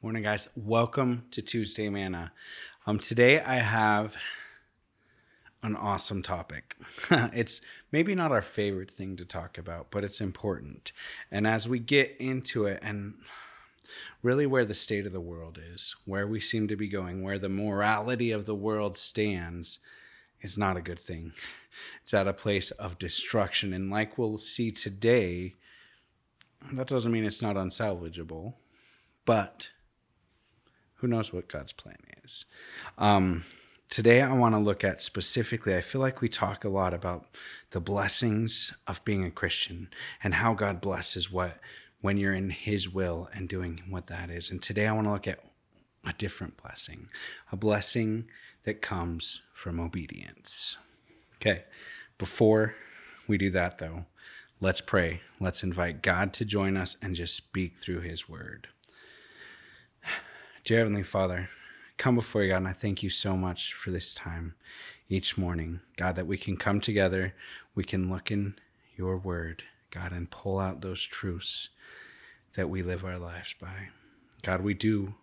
Morning, guys. Welcome to Tuesday Manna. Um, today I have an awesome topic. it's maybe not our favorite thing to talk about, but it's important. And as we get into it, and really where the state of the world is, where we seem to be going, where the morality of the world stands, is not a good thing. It's at a place of destruction. And like we'll see today, that doesn't mean it's not unsalvageable, but who knows what God's plan is. Um, today, I want to look at specifically, I feel like we talk a lot about the blessings of being a Christian and how God blesses what when you're in His will and doing what that is. And today, I want to look at a different blessing, a blessing that comes from obedience. Okay, before we do that, though, let's pray. Let's invite God to join us and just speak through His word. Dear Heavenly Father, come before you, God, and I thank you so much for this time each morning. God, that we can come together, we can look in your word, God, and pull out those truths that we live our lives by. God, we do,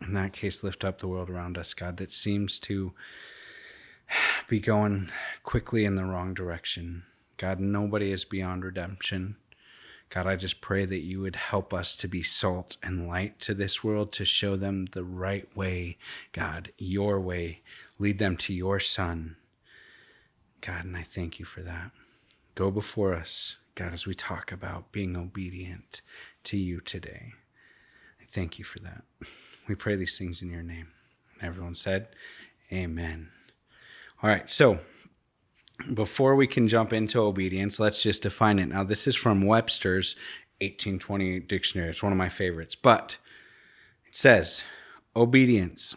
in that case, lift up the world around us, God, that seems to be going quickly in the wrong direction. God, nobody is beyond redemption. God, I just pray that you would help us to be salt and light to this world, to show them the right way, God, your way. Lead them to your Son. God, and I thank you for that. Go before us, God, as we talk about being obedient to you today. I thank you for that. We pray these things in your name. everyone said, Amen. All right, so before we can jump into obedience, let's just define it. Now, this is from Webster's 1828 dictionary. It's one of my favorites. But it says obedience,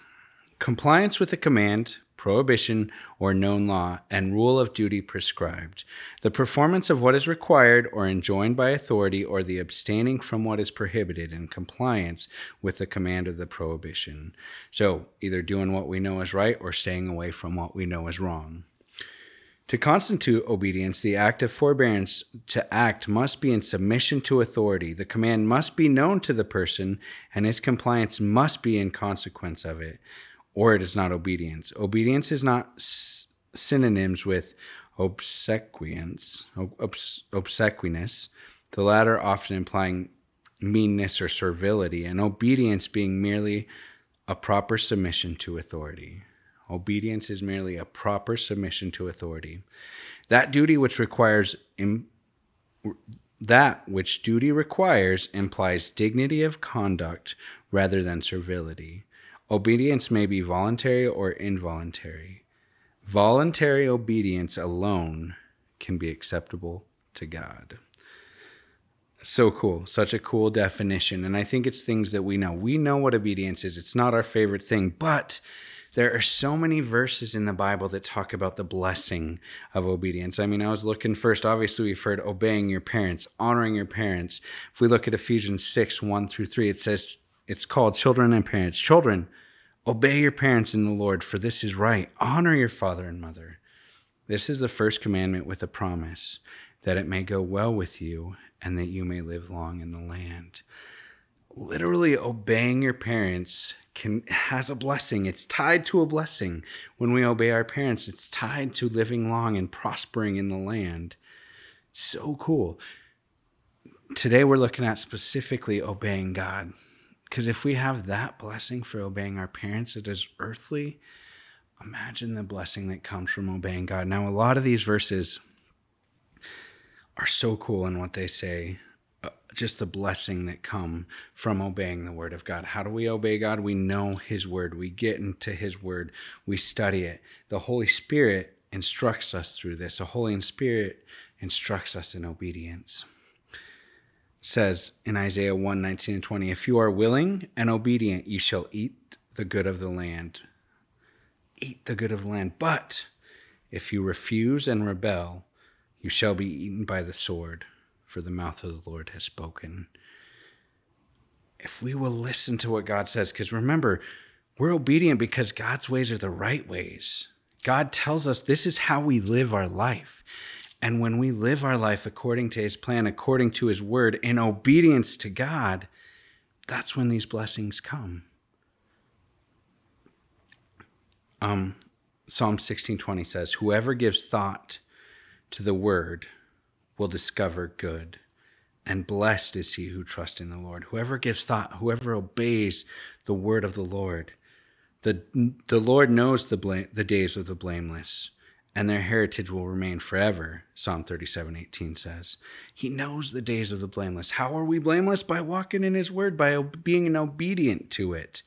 compliance with a command, prohibition, or known law, and rule of duty prescribed. The performance of what is required or enjoined by authority, or the abstaining from what is prohibited in compliance with the command of the prohibition. So, either doing what we know is right or staying away from what we know is wrong. To constitute obedience, the act of forbearance to act must be in submission to authority. The command must be known to the person, and his compliance must be in consequence of it, or it is not obedience. Obedience is not s- synonyms with obsequience, obs- obsequiness, the latter often implying meanness or servility, and obedience being merely a proper submission to authority. Obedience is merely a proper submission to authority. That duty which requires Im- that which duty requires implies dignity of conduct rather than servility. Obedience may be voluntary or involuntary. Voluntary obedience alone can be acceptable to God. So cool. Such a cool definition. And I think it's things that we know. We know what obedience is. It's not our favorite thing, but there are so many verses in the Bible that talk about the blessing of obedience. I mean, I was looking first, obviously, we've heard obeying your parents, honoring your parents. If we look at Ephesians 6 1 through 3, it says, it's called children and parents. Children, obey your parents in the Lord, for this is right. Honor your father and mother. This is the first commandment with a promise that it may go well with you and that you may live long in the land. Literally, obeying your parents can has a blessing. It's tied to a blessing. When we obey our parents, it's tied to living long and prospering in the land. so cool. Today we're looking at specifically obeying God. Because if we have that blessing for obeying our parents, it is earthly. Imagine the blessing that comes from obeying God. Now, a lot of these verses are so cool in what they say uh, just the blessing that come from obeying the word of God. How do we obey God? We know his word. We get into his word. We study it. The Holy Spirit instructs us through this. The Holy Spirit instructs us in obedience. Says in Isaiah 1 19 and 20, If you are willing and obedient, you shall eat the good of the land. Eat the good of the land. But if you refuse and rebel, you shall be eaten by the sword for the mouth of the Lord has spoken. if we will listen to what God says, because remember, we're obedient because God's ways are the right ways. God tells us this is how we live our life. And when we live our life according to his plan, according to his word, in obedience to God, that's when these blessings come. Um, Psalm 16:20 says, "Whoever gives thought to the word will discover good, and blessed is he who trusts in the Lord. Whoever gives thought, whoever obeys the word of the Lord, the the Lord knows the blame, the days of the blameless, and their heritage will remain forever." Psalm 37:18 says. He knows the days of the blameless. How are we blameless? By walking in his word, by being obedient to it.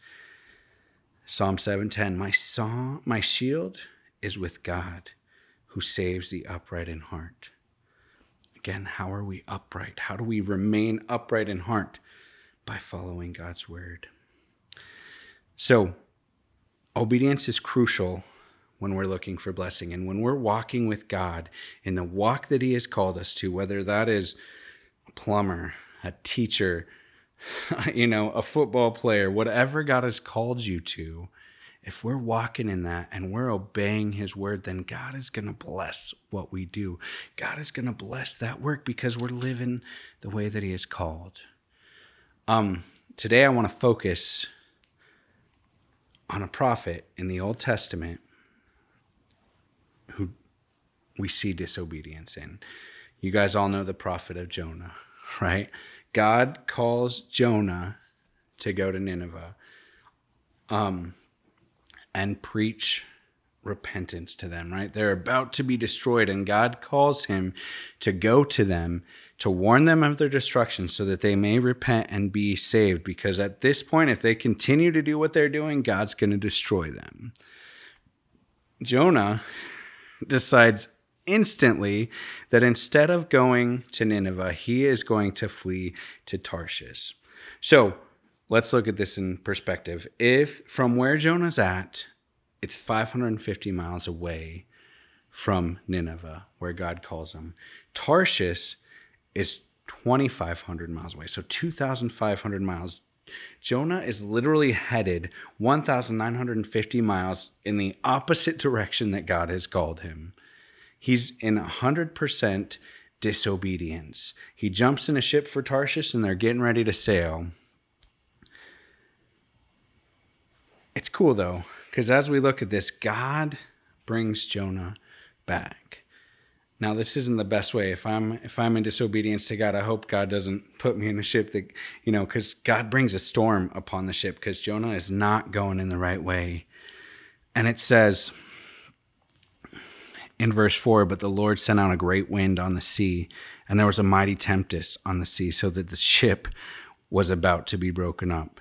Psalm 7:10 My song my shield is with God who saves the upright in heart. Again, how are we upright? How do we remain upright in heart? By following God's word. So, obedience is crucial when we're looking for blessing and when we're walking with God in the walk that he has called us to, whether that is a plumber, a teacher, you know, a football player, whatever God has called you to, if we're walking in that and we're obeying his word, then God is going to bless what we do. God is going to bless that work because we're living the way that he has called. Um, today I want to focus on a prophet in the Old Testament who we see disobedience in. You guys all know the prophet of Jonah, right? God calls Jonah to go to Nineveh um, and preach repentance to them, right? They're about to be destroyed, and God calls him to go to them to warn them of their destruction so that they may repent and be saved. Because at this point, if they continue to do what they're doing, God's going to destroy them. Jonah decides instantly that instead of going to Nineveh, he is going to flee to Tarshish. So let's look at this in perspective. If from where Jonah's at, it's 550 miles away from Nineveh, where God calls him, Tarshish is 2,500 miles away. So 2,500 miles. Jonah is literally headed 1,950 miles in the opposite direction that God has called him. He's in 100% disobedience. He jumps in a ship for Tarshish and they're getting ready to sail. It's cool though, because as we look at this, God brings Jonah back. Now, this isn't the best way. If I'm if I'm in disobedience to God, I hope God doesn't put me in a ship that you know, because God brings a storm upon the ship because Jonah is not going in the right way. And it says, in verse 4 But the Lord sent out a great wind on the sea, and there was a mighty tempest on the sea, so that the ship was about to be broken up.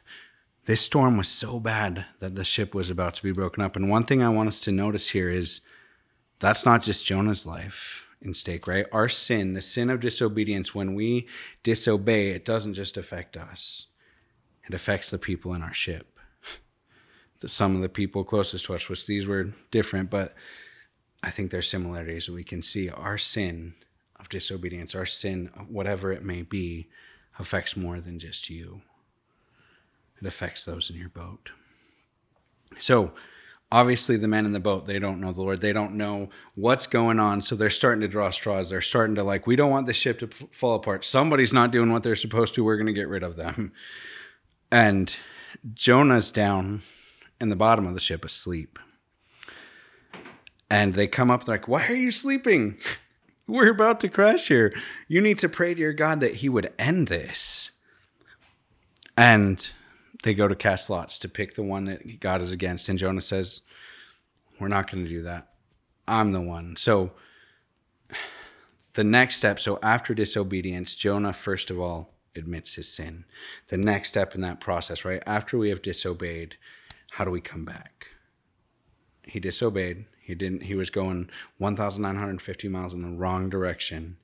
This storm was so bad that the ship was about to be broken up. And one thing I want us to notice here is that's not just Jonah's life stake, right? Our sin, the sin of disobedience, when we disobey, it doesn't just affect us, it affects the people in our ship. Some of the people closest to us, which these were different, but I think there's similarities we can see. Our sin of disobedience, our sin, whatever it may be, affects more than just you. It affects those in your boat. So, obviously, the men in the boat, they don't know the Lord. They don't know what's going on. So, they're starting to draw straws. They're starting to, like, we don't want the ship to f- fall apart. Somebody's not doing what they're supposed to. We're going to get rid of them. And Jonah's down in the bottom of the ship asleep and they come up like, "Why are you sleeping? We're about to crash here. You need to pray to your God that He would end this." And they go to cast lots to pick the one that God is against, and Jonah says, "We're not going to do that. I'm the one." So the next step, so after disobedience, Jonah first of all admits his sin. The next step in that process, right? After we have disobeyed, how do we come back? He disobeyed, he didn't he was going 1950 miles in the wrong direction.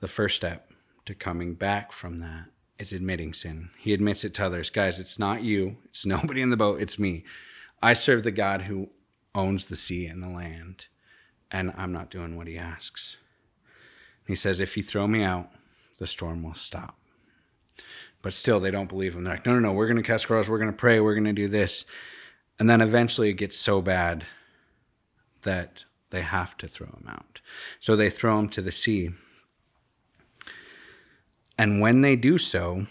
The first step to coming back from that is admitting sin. He admits it to others. Guys, it's not you. It's nobody in the boat. It's me. I serve the God who owns the sea and the land, and I'm not doing what he asks. He says, If you throw me out, the storm will stop. But still, they don't believe him. They're like, no, no, no, we're going to cast crows. We're going to pray. We're going to do this. And then eventually it gets so bad that they have to throw him out. So they throw him to the sea. And when they do so,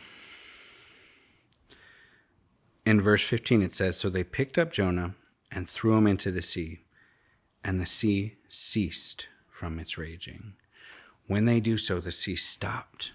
in verse 15 it says, So they picked up Jonah and threw him into the sea, and the sea ceased from its raging. When they do so, the sea stopped.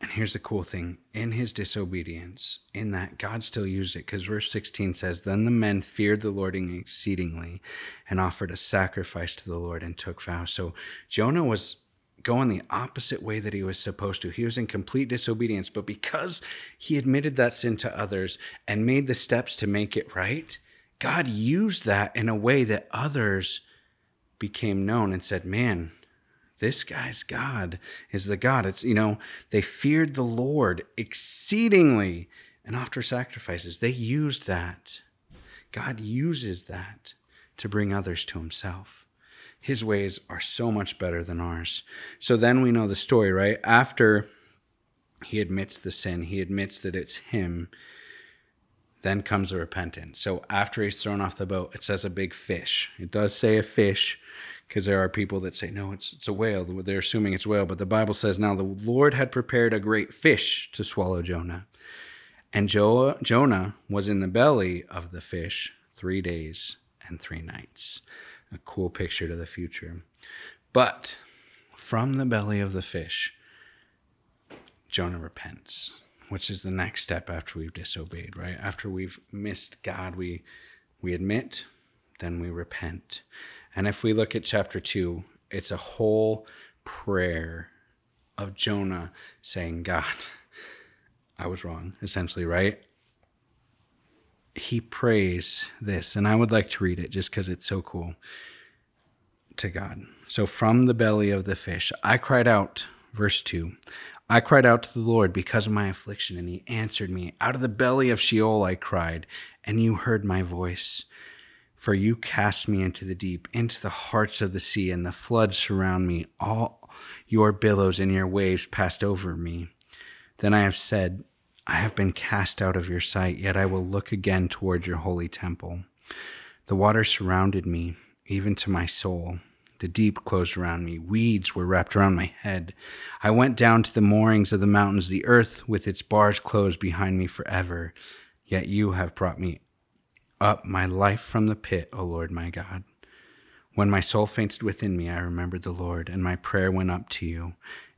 And here's the cool thing in his disobedience, in that God still used it, because verse 16 says, Then the men feared the Lord exceedingly and offered a sacrifice to the Lord and took vows. So Jonah was going the opposite way that he was supposed to. He was in complete disobedience, but because he admitted that sin to others and made the steps to make it right, God used that in a way that others became known and said, Man, this guy's God is the God. It's, you know, they feared the Lord exceedingly and offer sacrifices. They used that. God uses that to bring others to himself his ways are so much better than ours. So then we know the story, right? After he admits the sin, he admits that it's him, then comes the repentance. So after he's thrown off the boat, it says a big fish. It does say a fish because there are people that say, no, it's, it's a whale. They're assuming it's a whale. But the Bible says, now the Lord had prepared a great fish to swallow Jonah. And jo- Jonah was in the belly of the fish three days and three nights a cool picture to the future. But from the belly of the fish, Jonah repents, which is the next step after we've disobeyed, right? After we've missed God, we we admit, then we repent. And if we look at chapter 2, it's a whole prayer of Jonah saying, God, I was wrong, essentially, right? He prays this, and I would like to read it just because it's so cool to God. So, from the belly of the fish, I cried out, verse 2 I cried out to the Lord because of my affliction, and he answered me. Out of the belly of Sheol I cried, and you heard my voice. For you cast me into the deep, into the hearts of the sea, and the floods surround me. All your billows and your waves passed over me. Then I have said, I have been cast out of your sight, yet I will look again toward your holy temple. The waters surrounded me, even to my soul. The deep closed around me. Weeds were wrapped around my head. I went down to the moorings of the mountains. The earth with its bars closed behind me forever. Yet you have brought me up my life from the pit, O Lord my God. When my soul fainted within me, I remembered the Lord, and my prayer went up to you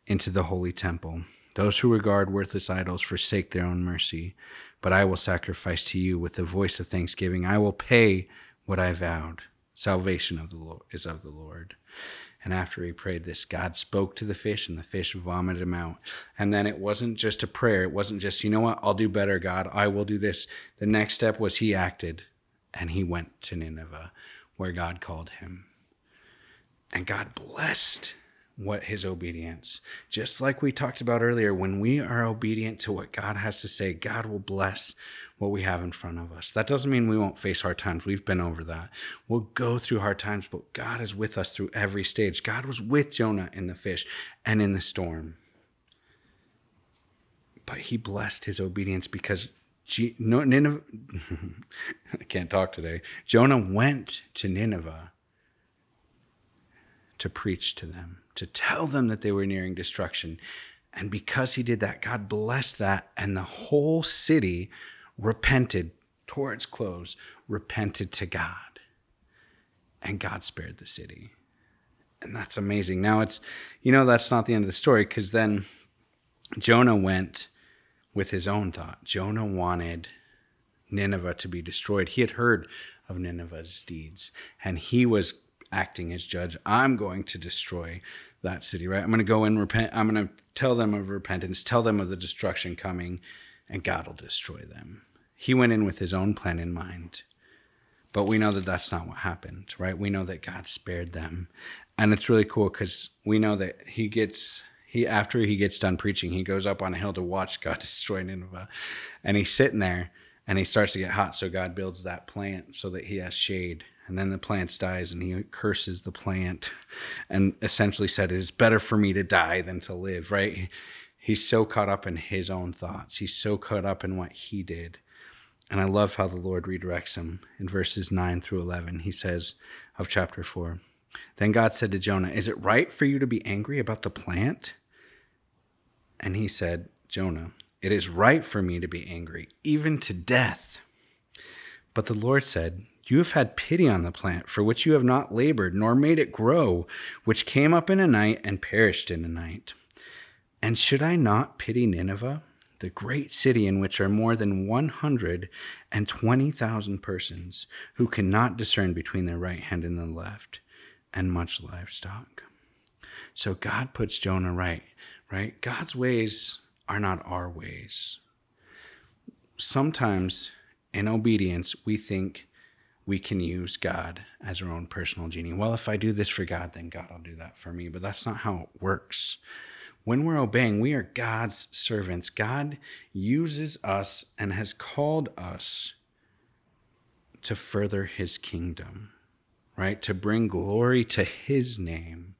into the holy temple. Those who regard worthless idols forsake their own mercy, but I will sacrifice to you with the voice of thanksgiving. I will pay what I vowed. Salvation of the Lord is of the Lord. And after he prayed this, God spoke to the fish, and the fish vomited him out. And then it wasn't just a prayer. It wasn't just, you know what, I'll do better, God. I will do this. The next step was he acted, and he went to Nineveh, where God called him. And God blessed what his obedience. Just like we talked about earlier, when we are obedient to what God has to say, God will bless what we have in front of us. That doesn't mean we won't face hard times. We've been over that. We'll go through hard times, but God is with us through every stage. God was with Jonah in the fish and in the storm. But he blessed his obedience because G- Nineveh, I can't talk today. Jonah went to Nineveh to preach to them to tell them that they were nearing destruction. And because he did that, God blessed that, and the whole city repented, tore its clothes, repented to God. And God spared the city. And that's amazing. Now it's, you know, that's not the end of the story because then Jonah went with his own thought. Jonah wanted Nineveh to be destroyed. He had heard of Nineveh's deeds and he was acting as judge. I'm going to destroy that city, right? I'm going to go and repent. I'm going to tell them of repentance, tell them of the destruction coming, and God will destroy them. He went in with his own plan in mind. But we know that that's not what happened, right? We know that God spared them. And it's really cool because we know that he gets, he, after he gets done preaching, he goes up on a hill to watch God destroy Nineveh. And he's sitting there and he starts to get hot. So God builds that plant so that he has shade And then the plant dies and he curses the plant and essentially said, It is better for me to die than to live, right? He's so caught up in his own thoughts. He's so caught up in what he did. And I love how the Lord redirects him in verses 9 through 11. He says of chapter 4 Then God said to Jonah, Is it right for you to be angry about the plant? And he said, Jonah, it is right for me to be angry, even to death. But the Lord said, You have had pity on the plant, for which you have not labored, nor made it grow, which came up in a night and perished in a night. And should I not pity Nineveh, the great city in which are more than 120,000 persons who cannot discern between their right hand and the left, and much livestock? So God puts Jonah right, right? God's ways are not our ways. Sometimes in obedience, we think we can use God as our own personal genie. Well, if I do this for God, then God will do that for me. But that's not how it works. When we're obeying, we are God's servants. God uses us and has called us to further his kingdom, right? To bring glory to his name,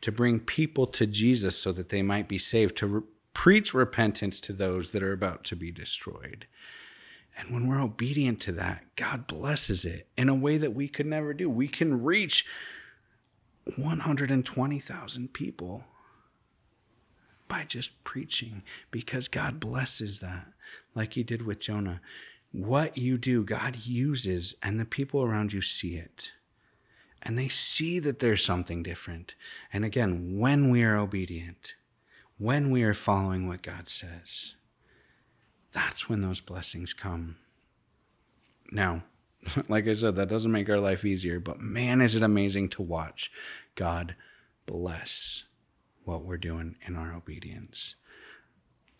to bring people to Jesus so that they might be saved, to preach repentance to those that are about to be destroyed. And when we're obedient to that, God blesses it in a way that we could never do. We can reach 120,000 people by just preaching because God blesses that, like He did with Jonah. What you do, God uses, and the people around you see it. And they see that there's something different. And again, when we are obedient, when we are following what God says, that's when those blessings come. Now, like I said, that doesn't make our life easier, but man, is it amazing to watch God bless what we're doing in our obedience.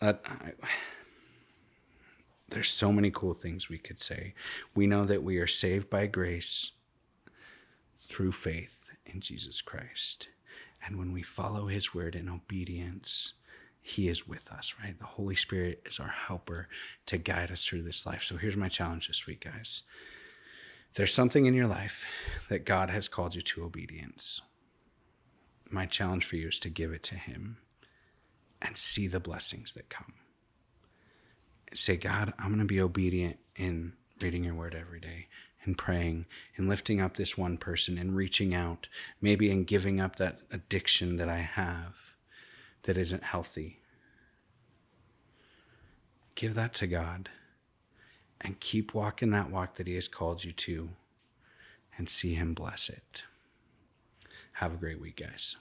I, there's so many cool things we could say. We know that we are saved by grace through faith in Jesus Christ. And when we follow his word in obedience, he is with us, right? The Holy Spirit is our helper to guide us through this life. So here's my challenge this week, guys. There's something in your life that God has called you to obedience. My challenge for you is to give it to Him and see the blessings that come. Say, God, I'm going to be obedient in reading your word every day and praying and lifting up this one person and reaching out, maybe in giving up that addiction that I have that isn't healthy. Give that to God and keep walking that walk that He has called you to and see Him bless it. Have a great week, guys.